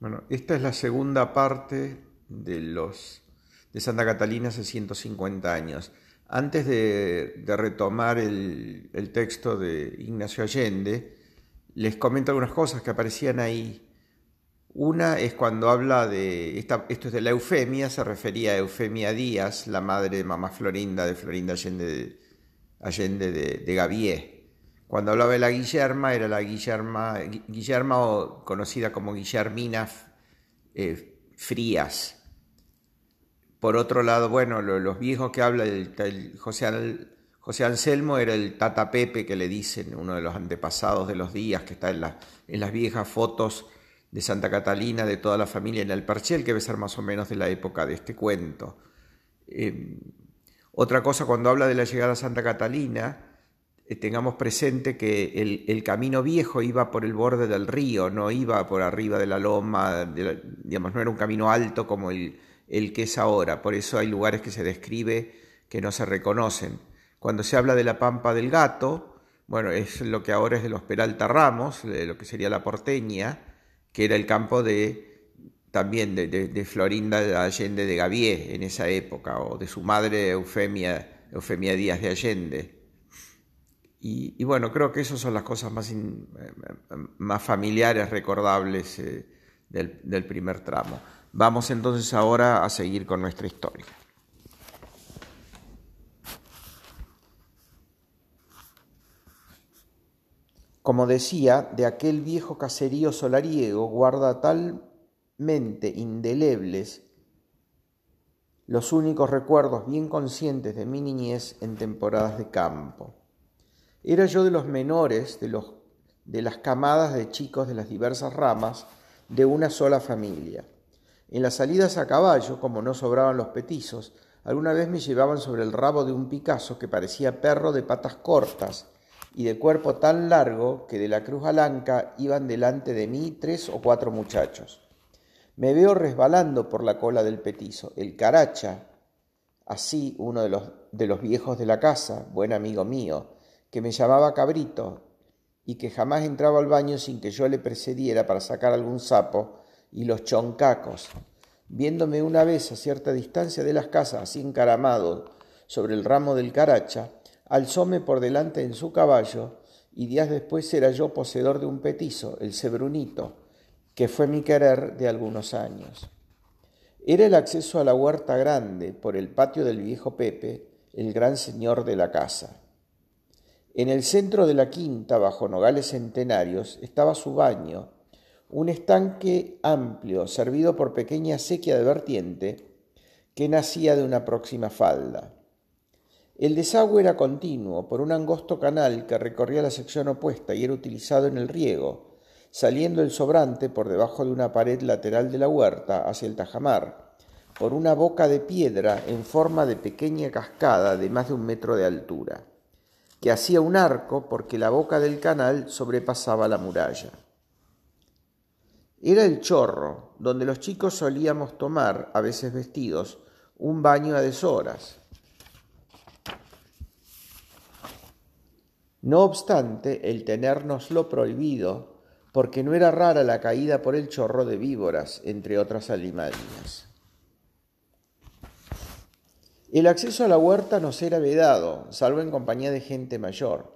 Bueno, esta es la segunda parte de los de Santa Catalina hace 150 años. Antes de, retomar el, texto de Ignacio Allende, les comento algunas cosas que aparecían ahí. Una es cuando habla de, esta, esto es de la Eufemia, se refería a Eufemia Díaz, la madre de mamá Florinda, de Florinda Allende, Allende de, de. Cuando hablaba de la Guillerma, era la Guillerma, Guillerma conocida como Guillermina eh, Frías. Por otro lado, bueno, los viejos que habla el, José, José, Anselmo era el Tata Pepe que le dicen, uno de los antepasados de los días, que está en, en las viejas fotos de Santa Catalina, de toda la familia en el Parchel, que debe ser más o menos de la época de este cuento. Em, otra cosa, cuando habla de la llegada a Santa Catalina, eh, tengamos presente que el, camino viejo iba por el borde del río, no iba por arriba de la loma, digamos, no era un camino alto como el, que es ahora. Por eso hay lugares que se describe que no se reconocen. Cuando se habla de la Pampa del Gato, bueno, es lo que ahora es de los Peralta Ramos, de lo que sería la Porteña, que era el campo de también de, Florinda Allende de Gavier en esa época, o de su madre Eufemia, Eufemia Díaz de Allende. Y, bueno, creo que esas son las cosas más, más familiares, recordables eh, del primer tramo. Vamos entonces ahora a seguir con nuestra historia. Como decía, de aquel viejo caserío solariego guarda talmente indelebles los únicos recuerdos bien conscientes de mi niñez en temporadas de campo. Era yo de los menores de, los, de las camadas de chicos de las diversas ramas de una sola familia. En las salidas a caballo, como no sobraban los petizos, alguna vez me llevaban sobre el rabo de un Picasso que parecía perro de patas cortas y de cuerpo tan largo que de la cruz alanca iban delante de mí tres o cuatro muchachos. Me veo resbalando por la cola del petizo. El caracha, así uno de los, de los viejos de la casa, buen amigo mío, que me llamaba cabrito y que jamás entraba al baño sin que yo le precediera para sacar algún sapo, y los choncacos, viéndome una vez a cierta distancia de las casas, así encaramado sobre el ramo del caracha, alzóme por delante en su caballo, y días después era yo poseedor de un petizo, el cebrunito, que fue mi querer de algunos años. Era el acceso a la huerta grande por el patio del viejo Pepe, el gran señor de la casa. En el centro de la quinta, bajo nogales centenarios, estaba su baño, un estanque amplio, servido por pequeña sequía de vertiente, que nacía de una próxima falda. El desagüe era continuo por un angosto canal que recorría la sección opuesta y era utilizado en el riego, saliendo el sobrante por debajo de una pared lateral de la huerta hacia el tajamar, por una boca de piedra en forma de pequeña cascada de más de un metro de altura, que hacía un arco porque la boca del canal sobrepasaba la muralla. Era el chorro, donde los chicos solíamos tomar, a veces vestidos, un baño a deshoras. No obstante, el tenernoslo prohibido, porque no era rara la caída por el chorro de víboras, entre otras alimañas. El acceso a la huerta nos era vedado, salvo en compañía de gente mayor,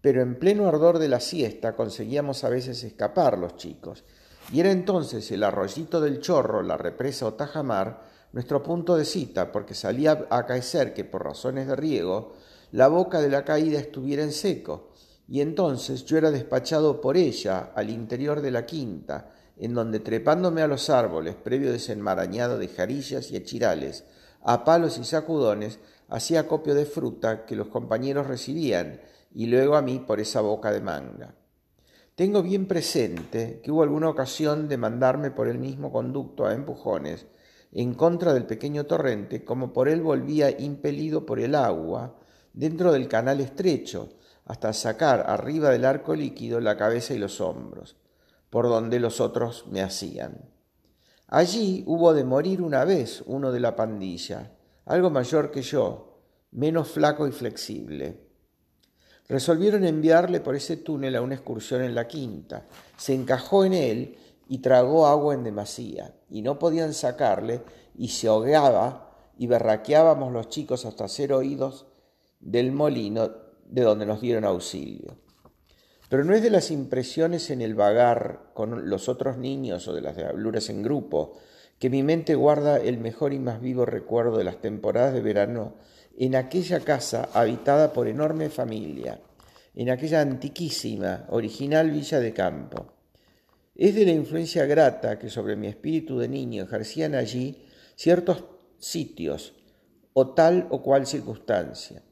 pero en pleno ardor de la siesta conseguíamos a veces escapar los chicos, y era entonces el arroyito del chorro, la represa o tajamar, nuestro punto de cita, porque salía a acaecer que por razones de riego la boca de la caída estuviera en seco, y entonces yo era despachado por ella al interior de la quinta, en donde trepándome a los árboles, previo desenmarañado de jarillas y echirales, a palos y sacudones, hacía copio de fruta que los compañeros recibían, y luego a mí por esa boca de manga. Tengo bien presente que hubo alguna ocasión de mandarme por el mismo conducto a empujones en contra del pequeño torrente, como por él volvía impelido por el agua dentro del canal estrecho, hasta sacar arriba del arco líquido la cabeza y los hombros, por donde los otros me hacían. Allí hubo de morir una vez uno de la pandilla, algo mayor que yo, menos flaco y flexible. Resolvieron enviarle por ese túnel a una excursión en la quinta. Se encajó en él y tragó agua en demasía, y no podían sacarle, y se ahogaba, y berraqueábamos los chicos hasta ser oídos del molino de donde nos dieron auxilio. Pero no es de las impresiones en el vagar con los otros niños o de las habluras en grupo que mi mente guarda el mejor y más vivo recuerdo de las temporadas de verano en aquella casa habitada por enorme familia, en aquella antiquísima, original villa de campo. Es de la influencia grata que sobre mi espíritu de niño ejercían allí ciertos sitios o tal o cual circunstancia.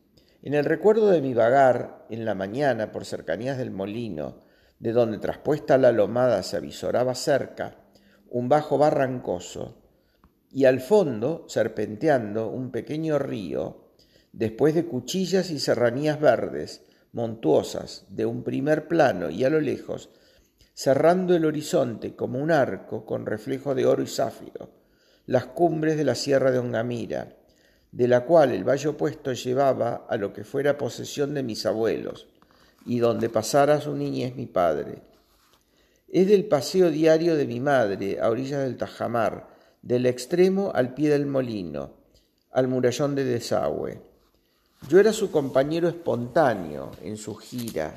En el recuerdo de mi vagar en la mañana por cercanías del molino, de donde traspuesta la lomada se avisoraba cerca un bajo barrancoso, y al fondo, serpenteando, un pequeño río, después de cuchillas y serranías verdes, montuosas, de un primer plano y a lo lejos, cerrando el horizonte como un arco con reflejo de oro y zafiro, las cumbres de la sierra de Ongamira, de la cual el valle opuesto llevaba a lo que fuera posesión de mis abuelos, y donde pasara su niñez mi padre. Es del paseo diario de mi madre a orillas del Tajamar, del extremo al pie del molino, al murallón de desagüe. Yo era su compañero espontáneo en su gira.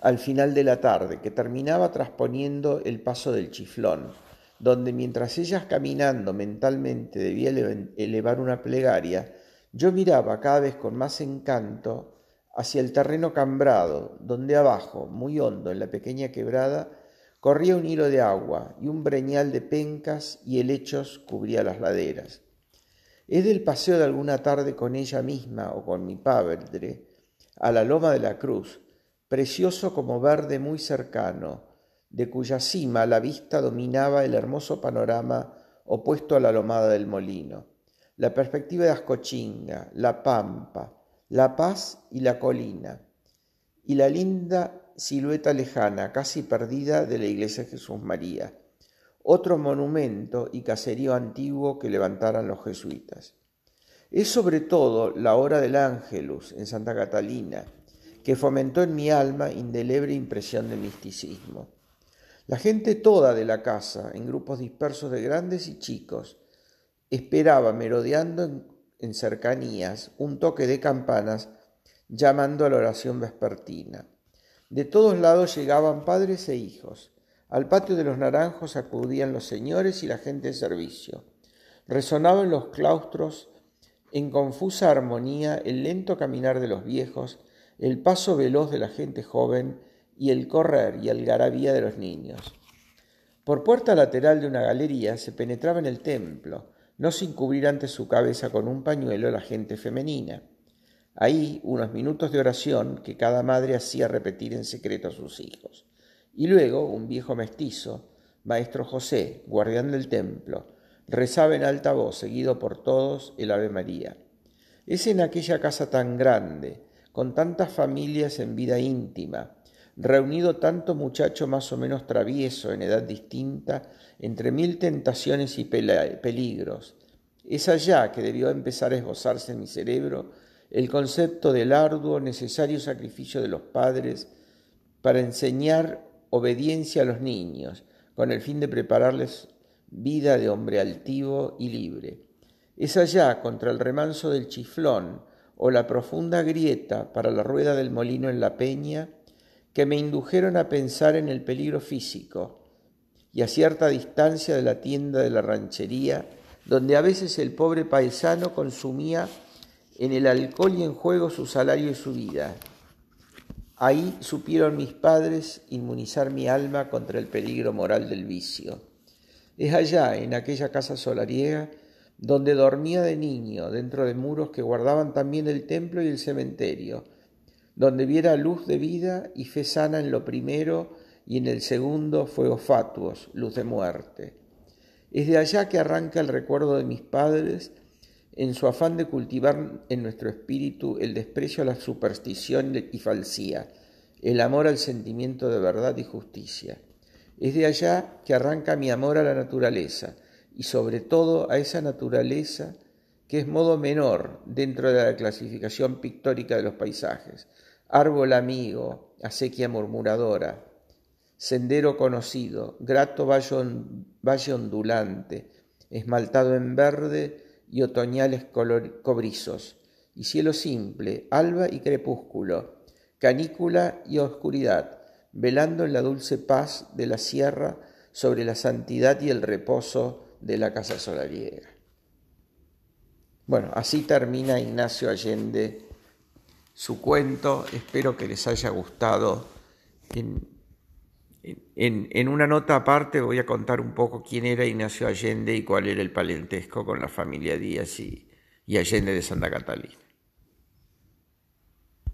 Al final de la tarde, que terminaba trasponiendo el paso del chiflón, donde mientras ellas caminando mentalmente debía elevar una plegaria, yo miraba cada vez con más encanto hacia el terreno cambrado, donde abajo, muy hondo en la pequeña quebrada, corría un hilo de agua y un breñal de pencas y helechos cubría las laderas. Es del paseo de alguna tarde con ella misma o con mi padre a la loma de la cruz, precioso como verde muy cercano, de cuya cima la vista dominaba el hermoso panorama opuesto a la lomada del molino, la perspectiva de Ascochinga, la pampa, la paz y la colina, y la linda silueta lejana, casi perdida, de la iglesia de Jesús María, otro monumento y caserío antiguo que levantaran los jesuitas. Es sobre todo la hora del Ángelus en Santa Catalina, que fomentó en mi alma indeleble impresión de misticismo. La gente toda de la casa, en grupos dispersos de grandes y chicos, esperaba merodeando en, cercanías un toque de campanas llamando a la oración vespertina. De todos lados llegaban padres e hijos. Al patio de los naranjos acudían los señores y la gente de servicio. Resonaba en los claustros en confusa armonía el lento caminar de los viejos, el paso veloz de la gente joven y el correr y algarabía de los niños. Por puerta lateral de una galería se penetraba en el templo, no sin cubrir ante su cabeza con un pañuelo la gente femenina. Ahí unos minutos de oración que cada madre hacía repetir en secreto a sus hijos. Y luego un viejo mestizo, maestro José, guardián del templo, rezaba en alta voz, seguido por todos, el Ave María. Es en aquella casa tan grande, con tantas familias en vida íntima, reunido tanto muchacho más o menos travieso en edad distinta, entre mil tentaciones y peligros. Es allá que debió empezar a esbozarse en mi cerebro el concepto del arduo, necesario sacrificio de los padres para enseñar obediencia a los niños, con el fin de prepararles vida de hombre altivo y libre. Es allá, contra el remanso del chiflón o la profunda grieta para la rueda del molino en la peña, que me indujeron a pensar en el peligro físico y a cierta distancia de la tienda de la ranchería, donde a veces el pobre paisano consumía en el alcohol y en juego su salario y su vida. Ahí supieron mis padres inmunizar mi alma contra el peligro moral del vicio. Es allá, en aquella casa solariega, donde dormía de niño, dentro de muros que guardaban también el templo y el cementerio, donde viera luz de vida y fe sana en lo primero y en el segundo fuegos fatuos, luz de muerte. Es de allá que arranca el recuerdo de mis padres en su afán de cultivar en nuestro espíritu el desprecio a la superstición y falsía, el amor al sentimiento de verdad y justicia. Es de allá que arranca mi amor a la naturaleza y sobre todo a esa naturaleza que es modo menor dentro de la clasificación pictórica de los paisajes, árbol amigo, acequia murmuradora, sendero conocido, grato valle ondulante, esmaltado en verde y otoñales cobrizos, y cielo simple, alba y crepúsculo, canícula y oscuridad, velando en la dulce paz de la sierra sobre la santidad y el reposo de la casa solariega. Bueno, así termina Ignacio Allende su cuento. Espero que les haya gustado. En, en, una nota aparte voy a contar un poco quién era Ignacio Allende y cuál era el parentesco con la familia Díaz y, y Allende de Santa Catalina.